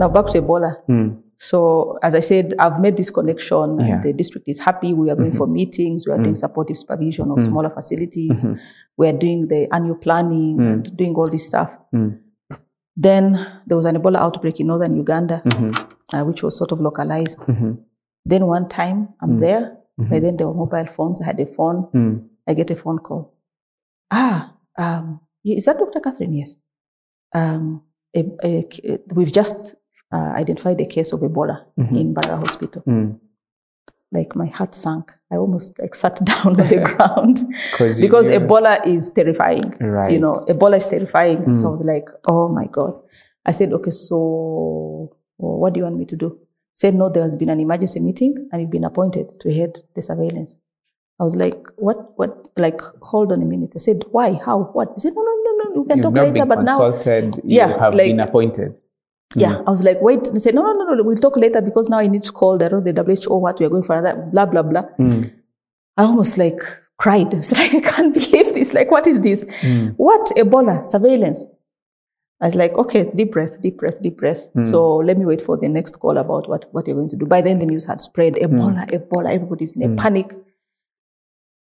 Now back to Ebola. Mm. So as I said, I've made this connection and Yeah. the district is happy. We are going for meetings. We are doing supportive supervision of smaller facilities. We are doing the annual planning and doing all this stuff. Mm. Then there was an Ebola outbreak in northern Uganda, uh, which was sort of localized. Then one time I'm there. By then there were mobile phones. I had a phone. Mm. I get a phone call. Ah, um, is that Dr. Catherine? Yes. Um, a, a, we've just uh, identified a case of Ebola in Mbarara Hospital. Mm. Like my heart sank. I almost like sat down on the ground 'Cause because knew- Ebola is terrifying. Right. You know, Ebola is terrifying. So I was like, oh my God. I said, okay, so what do you want me to do? Said, no, there has been an emergency meeting and you've been appointed to head the surveillance. I was like, what, what, like, hold on a minute. I said, why, how, what? He said, no, no, no, no, we can You've talk not later, been but now. consulted. Yeah, you have like- been appointed. Yeah, I was like, wait. They said, no, no, no, no, we'll talk later because now I need to call the, the WHO what we are going for another, blah, blah, blah. Mm. I almost like cried. It's like, I can't believe this. Like, what is this? Hmm. What? Ebola, surveillance. I was like, okay, deep breath, deep breath, deep breath. Hmm. So let me wait for the next call about what, what you're going to do. By then the news had spread. Hmm. Ebola, Ebola, everybody's in a panic.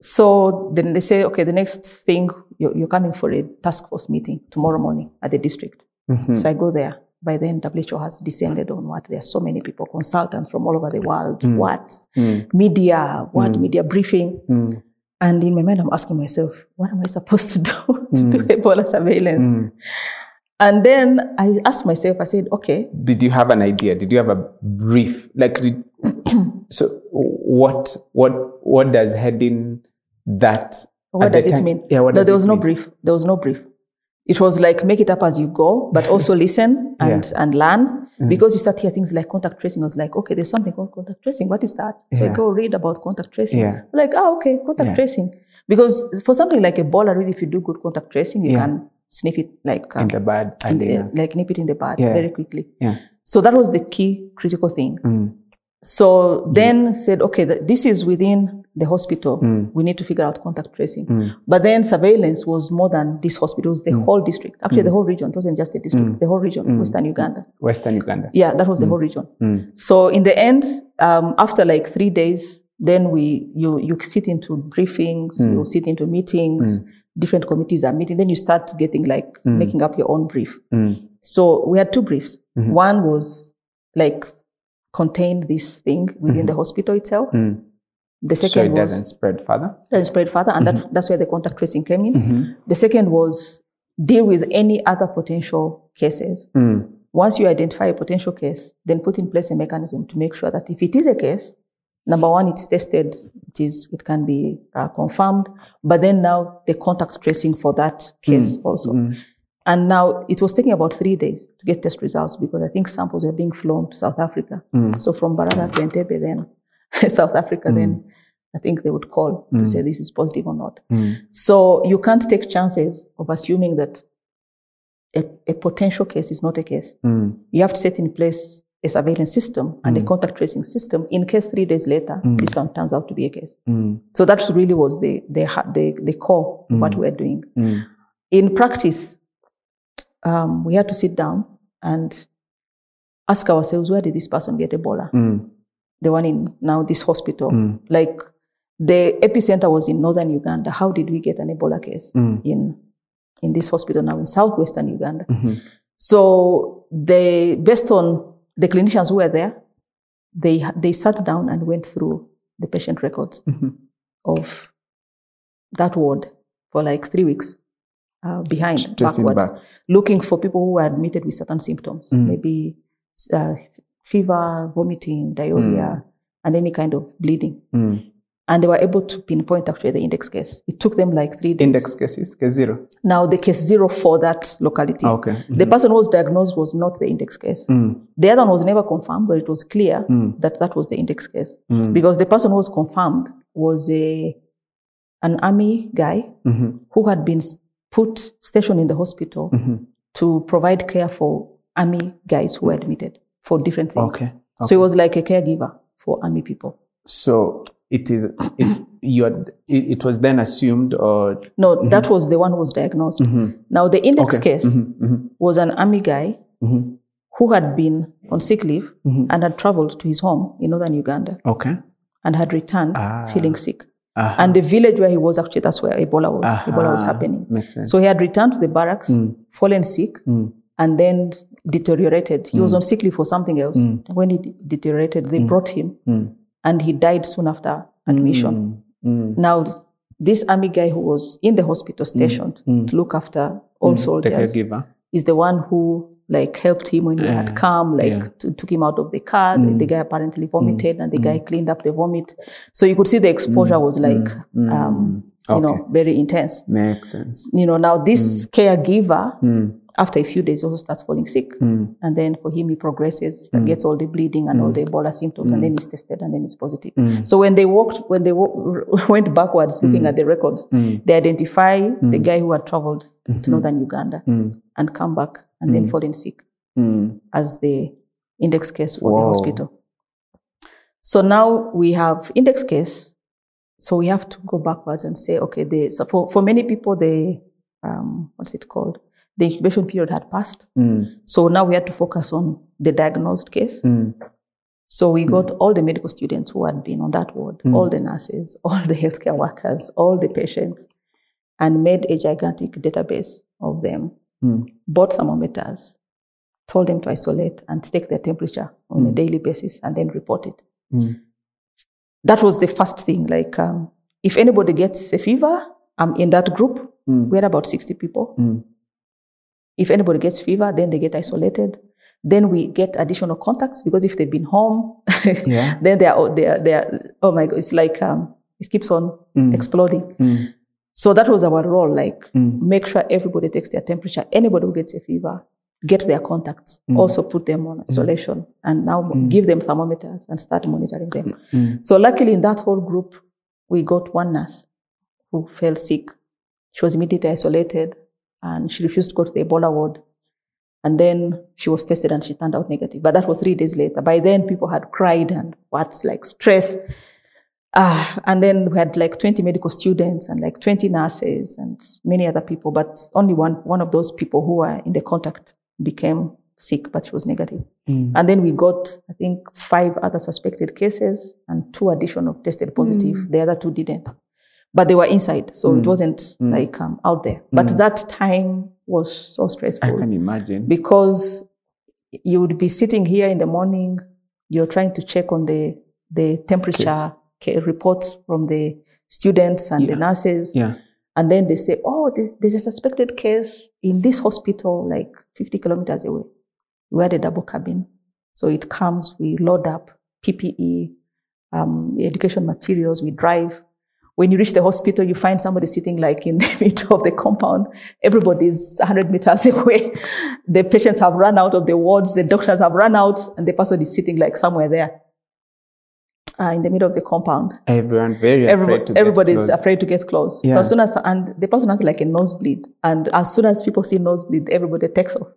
So then they say, okay, the next thing, you're, you're coming for a task force meeting tomorrow morning at the district. Mm-hmm. So I go there. By then, WHO has descended on what? There are so many people, consultants from all over the hmm. world, hmm. what? Hmm. Media, what? Media briefing. And in my mind, I'm asking myself, what am I supposed to do to do Ebola surveillance? And then I asked myself, I said, okay, Did you have an idea? Did you have a brief? Like, did, so what, what, what does heading that? what does it time- mean? Yeah, what no, there was no brief. There was no brief. It was like make it up as you go, but also listen and, and learn. Because you start hear things like contact tracing. I was like, okay, there's something called contact tracing. What is that? So Yeah. I go read about contact tracing. Yeah. Like, oh, okay, contact Yeah. tracing. Because for something like Ebola, really, if you do good contact tracing, you Yeah. can sniff it like uh, in the bad in the- like nip it in the bud Yeah. very quickly. Yeah. So that was the key critical thing. Mm. So then said, okay, th- this is within the hospital. Mm. We need to figure out contact tracing. But then surveillance was more than this hospital, it was the Mm. whole district. Actually, the whole region. It wasn't just a district, the whole region, Western Uganda. Western Uganda. Yeah, that was Mm. the whole region. So in the end, um, after like three days, then we you you sit into briefings, Mm. you sit into meetings, different committees are meeting. Then you start getting like Mm. making up your own brief. So we had two briefs. Mm-hmm. One was like contained this thing within the hospital itself. The second Mm-hmm. So it was doesn't spread further. doesn't spread further, and Mm-hmm. that, that's where the contact tracing came in. The second was deal with any other potential cases. Mm. Once you identify a potential case, then put in place a mechanism to make sure that if it is a case, number one, it's tested, it is, it can be uh, confirmed, but then now the contact tracing for that case also. And now it was taking about three days to get test results because I think samples were being flown to South Africa. Hmm. So from Mbarara to Entebbe, then South Africa, then hmm. I think they would call to hmm. say this is positive or not. So you can't take chances of assuming that a, a potential case is not a case. You have to set in place a surveillance system and a contact tracing system in case three days later this one turns out to be a case. So that really was the the the, the core of what we're doing. In practice, um, we had to sit down and ask ourselves, where did this person get Ebola? Mm. The one in now this hospital. Mm. Like the epicenter was in northern Uganda. How did we get an Ebola case mm. in in this hospital now in southwestern Uganda? Mm-hmm. So they, based on the clinicians who were there, they they sat down and went through the patient records mm-hmm. of that ward for like three weeks uh, behind Tracing backwards, back. looking for people who were admitted with certain symptoms, mm. maybe uh, fever, vomiting, diarrhea, mm. and any kind of bleeding. Mm. And they were able to pinpoint actually the index case. It took them like three days. Index cases, case zero. Now the case zero for that locality. Ah, okay. Mm-hmm. The person who was diagnosed was not the index case. The other one was never confirmed, but it was clear that that was the index case because the person who was confirmed was a an army guy mm-hmm. who had been put stationed in the hospital mm-hmm. to provide care for army guys who were mm-hmm. admitted for different things. Okay. So it was like a caregiver for army people. So it is. It, you had, it, it was then assumed, or No, mm-hmm. that was the one who was diagnosed. Now the index Okay. case was an army guy who had been on sick leave and had traveled to his home in northern Uganda Okay. and had returned Ah. feeling sick. Uh-huh. And the village where he was actually, that's where Ebola was. Uh-huh. Ebola was happening. Makes sense. So he had returned to the barracks, mm. fallen sick, Mm. and then deteriorated. He was mm. on sick leave for something else. Mm. When he de- deteriorated, they brought him, Mm. and he died soon after admission. Mm. Now, this army guy who was in the hospital stationed to look after all The soldiers caregiver. Is the one who like helped him when he had come, like yeah. to, took him out of the car. The, the mm. guy apparently vomited, and the mm. guy mm. cleaned up the vomit. So you could see the exposure was like, um, you know, very intense. Makes sense. You know, now this caregiver, after a few days, also starts falling sick, mm. and then for him he progresses, mm. gets all the bleeding and all mm. the Ebola symptoms, and then he's tested, and then it's positive. So when they walked, when they went backwards, looking at the records, they identify the guy who had traveled to mm-hmm. northern Uganda and come back and then fallen sick Mm. as the index case for Wow. the hospital. So now we have index case. So we have to go backwards and say, okay, the, so for, for many people, the, um, what's it called? The incubation period had passed. Mm. So now we had to focus on the diagnosed case. Mm. So we got all the medical students who had been on that ward, all the nurses, all the healthcare workers, all the patients, and made a gigantic database of them. Mm. Bought thermometers, told them to isolate and take their temperature on a daily basis, and then report it. That was the first thing. Like, um, if anybody gets a fever, I'm in that group. Mm. We're about 60 people. Mm. If anybody gets fever, then they get isolated. Then we get additional contacts because if they've been home, Yeah. then they are, they are, they are, oh my God, it's like, um, it keeps on exploding. Mm. So that was our role, like Mm. make sure everybody takes their temperature. Anybody who gets a fever, get their contacts, Mm. also put them on isolation and now give them thermometers and start monitoring them. Mm. So luckily in that whole group, we got one nurse who fell sick. She was immediately isolated and she refused to go to the Ebola ward. And then she was tested and she turned out negative. But that was three days later. By then people had cried and what's like stress. Ah, and then we had like 20 medical students and like 20 nurses and many other people, but only one, one of those people who were in the contact became sick, but she was negative. And then we got, I think, five other suspected cases and two additional tested positive. The other two didn't. But they were inside, so it wasn't like um, out there. But that time was so stressful. I can imagine. because you would be sitting here in the morning, you're trying to check on the the temperature ca- reports from the students and the nurses, Yeah. and then they say, "Oh, there's, there's a suspected case in this hospital, like 50 kilometers away." We had a double cabin, so it comes. We load up PPE, um, education materials. We drive. When you reach the hospital, you find somebody sitting like in the middle of the compound. Everybody's 100 meters away. The patients have run out of the wards. The doctors have run out, and the person is sitting like somewhere there uh, in the middle of the compound. Everyone very Everybody, afraid to everybody's get close. afraid to get close. Yeah. So as soon as and the person has like a nosebleed, and as soon as people see nosebleed, everybody takes off.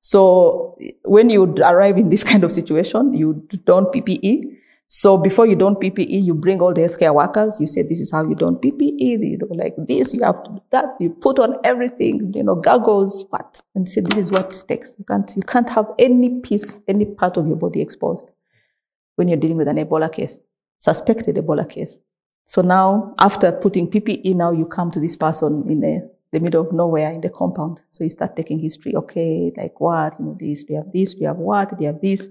So when you arrive in this kind of situation, you don't PPE. So before you don't PPE, you bring all the healthcare workers. You say this is how you don't PPE. You know, like this, you have to do that. You put on everything. You know, goggles, what, and say this is what it takes. You can't you can't have any piece, any part of your body exposed when you're dealing with an Ebola case, suspected Ebola case. So now, after putting PPE, now you come to this person in the, the middle of nowhere in the compound. So you start taking history. Okay, like what? You know, this, do you have this? Do you have what? Do you have this?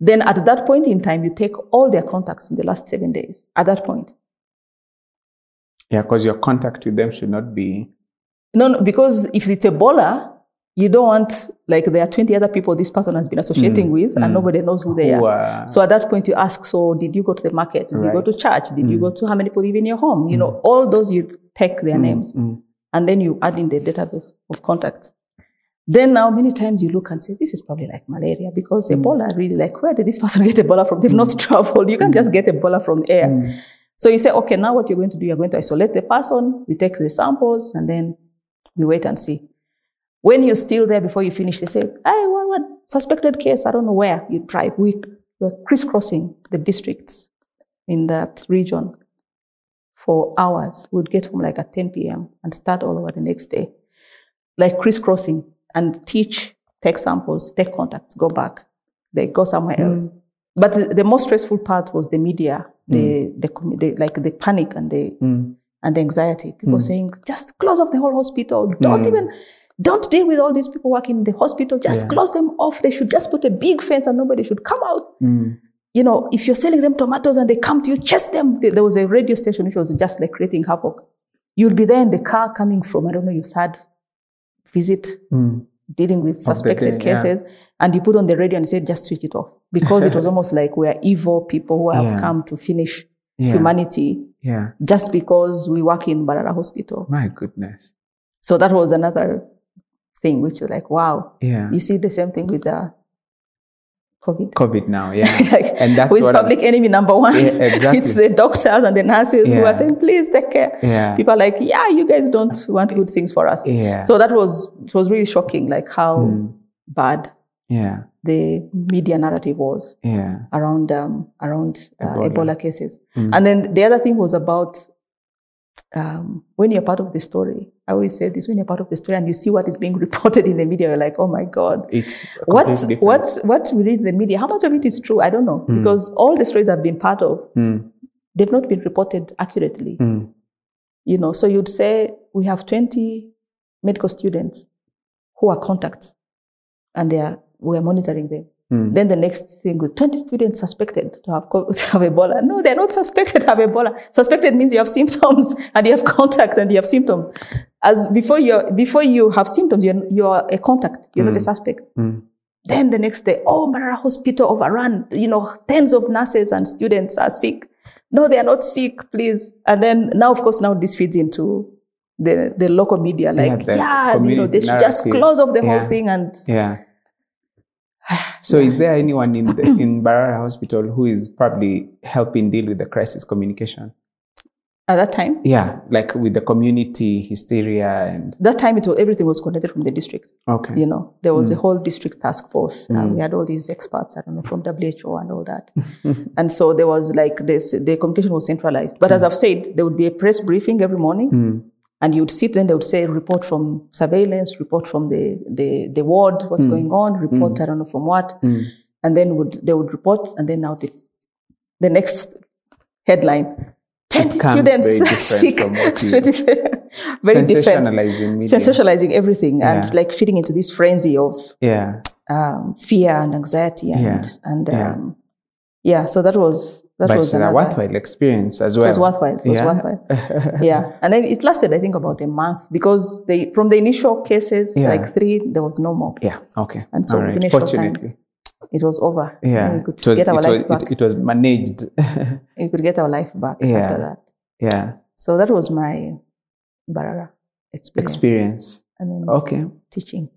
Then at that point in time, you take all their contacts in the last seven days. At that point. Yeah, because your contact with them should not be. No, no, because if it's Ebola, you don't want, like, there are 20 other people this person has been associating mm, with and mm. nobody knows who they are. are- uh, So at that point, you ask, so did you go to the market? Did you go to church? Did you go mm. to how many people live in your home? You know, all those you take their names mm. and then you add in the database of contacts. Then now many times you look and say, this is probably like malaria because mm. Ebola really like, where did this person get Ebola from? They've not mm. traveled. You can't mm. just get Ebola from air. So you say, okay, now what you're going to do, you're going to isolate the person. We take the samples and then we wait and see. When you're still there before you finish, they say, hey, what, what suspected case? I don't know where you drive. We, we're crisscrossing the districts in that region for hours. We'd get home like at 10 p.m. and start all over the next day, like crisscrossing and teach take samples, take contacts, go back. They go somewhere Mm. else. But the, the most stressful part was the media, the, the, commu- the like the panic and the Mm. and the anxiety. People saying, just close off the whole hospital. Don't even, don't deal with all these people working in the hospital. Just Yeah. close them off. They should just put a big fence and nobody should come out. Mm. You know, if you're selling them tomatoes and they come to you, chase them. There was a radio station which was just like creating havoc. You'll be there in the car coming from, I don't know, your third visit, Mm. dealing with suspected day, yeah. cases, and you put on the radio and say, just switch it off. Because it was almost like we're evil people who have Yeah. come to finish Yeah. humanity Yeah. just because we work in Mbarara Hospital. My goodness. So that was another thing, which is like, wow. Yeah. You see the same thing with the COVID. COVID now. Yeah. like, and that's who is what I'm- public enemy number one? Yeah, exactly. it's the doctors and the nurses who are saying, please take care. Yeah. People are like, yeah, you guys don't want good things for us. Yeah. So that was, it was really shocking, like how Mm. bad Yeah. the media narrative was Yeah. around um, around uh, Ebola. Ebola. cases. Mm. And then the other thing was about um, when you're part of the story. I always say this: when you're part of the story and you see what is being reported in the media, you're like, "Oh my god." It's What what what we read in the media? How much of it is true? I don't know because all the stories I've been part of, Mm. they've not been reported accurately. Mm. You know, so you'd say we have 20 medical students who are contacts, and they are we are monitoring them. Mm. Then the next thing with 20 students suspected to have, to have Ebola. No, they're not suspected to have Ebola. Suspected means you have symptoms and you have contact and you have symptoms. As before you before you have symptoms, you're, you're a contact. You're not a suspect. Mm. Then the next day, oh, Mbarara Hospital overrun. You know, tens of nurses and students are sick. No, they are not sick, please. And then now, of course, now this feeds into the, the local media. Like, the yeah, you know, they should just close off the Yeah. whole thing and Yeah. So, is there anyone in the, in Mbarara Hospital who is probably helping deal with the crisis communication? at that time, Yeah, like with the community hysteria and that time it was everything was connected from the district. okay, You know, there was a Mm. whole district task force. Uh, we had all these experts, I don't know, from WHO and all that. and so there was like this, the communication was centralized. But as I've said, there would be a press briefing every morning. Mm. And you would sit then they would say report from surveillance, report from the, the, the ward, what's going on, report, I don't know from what. Mm. And then would they would report and then now the the next headline. 20 comes students very different sick. from what you- 20 very different. sensationalizing media. Sensationalizing everything and like feeding into this frenzy of yeah, um, fear and anxiety and Yeah. and Yeah. um, yeah. So that was that but was a worthwhile experience as well. It was worthwhile. It was Yeah. worthwhile. yeah, and then it lasted, I think, about a month because they from the initial cases, Yeah. like three, there was no more. Yeah. Okay. And so All right. short time, It was over. Yeah. we could It was, get it, our was, back. it, it was managed. we could get our life back Yeah. after that. yeah. So that was my Mbarara experience, Experience. and then Okay. teaching.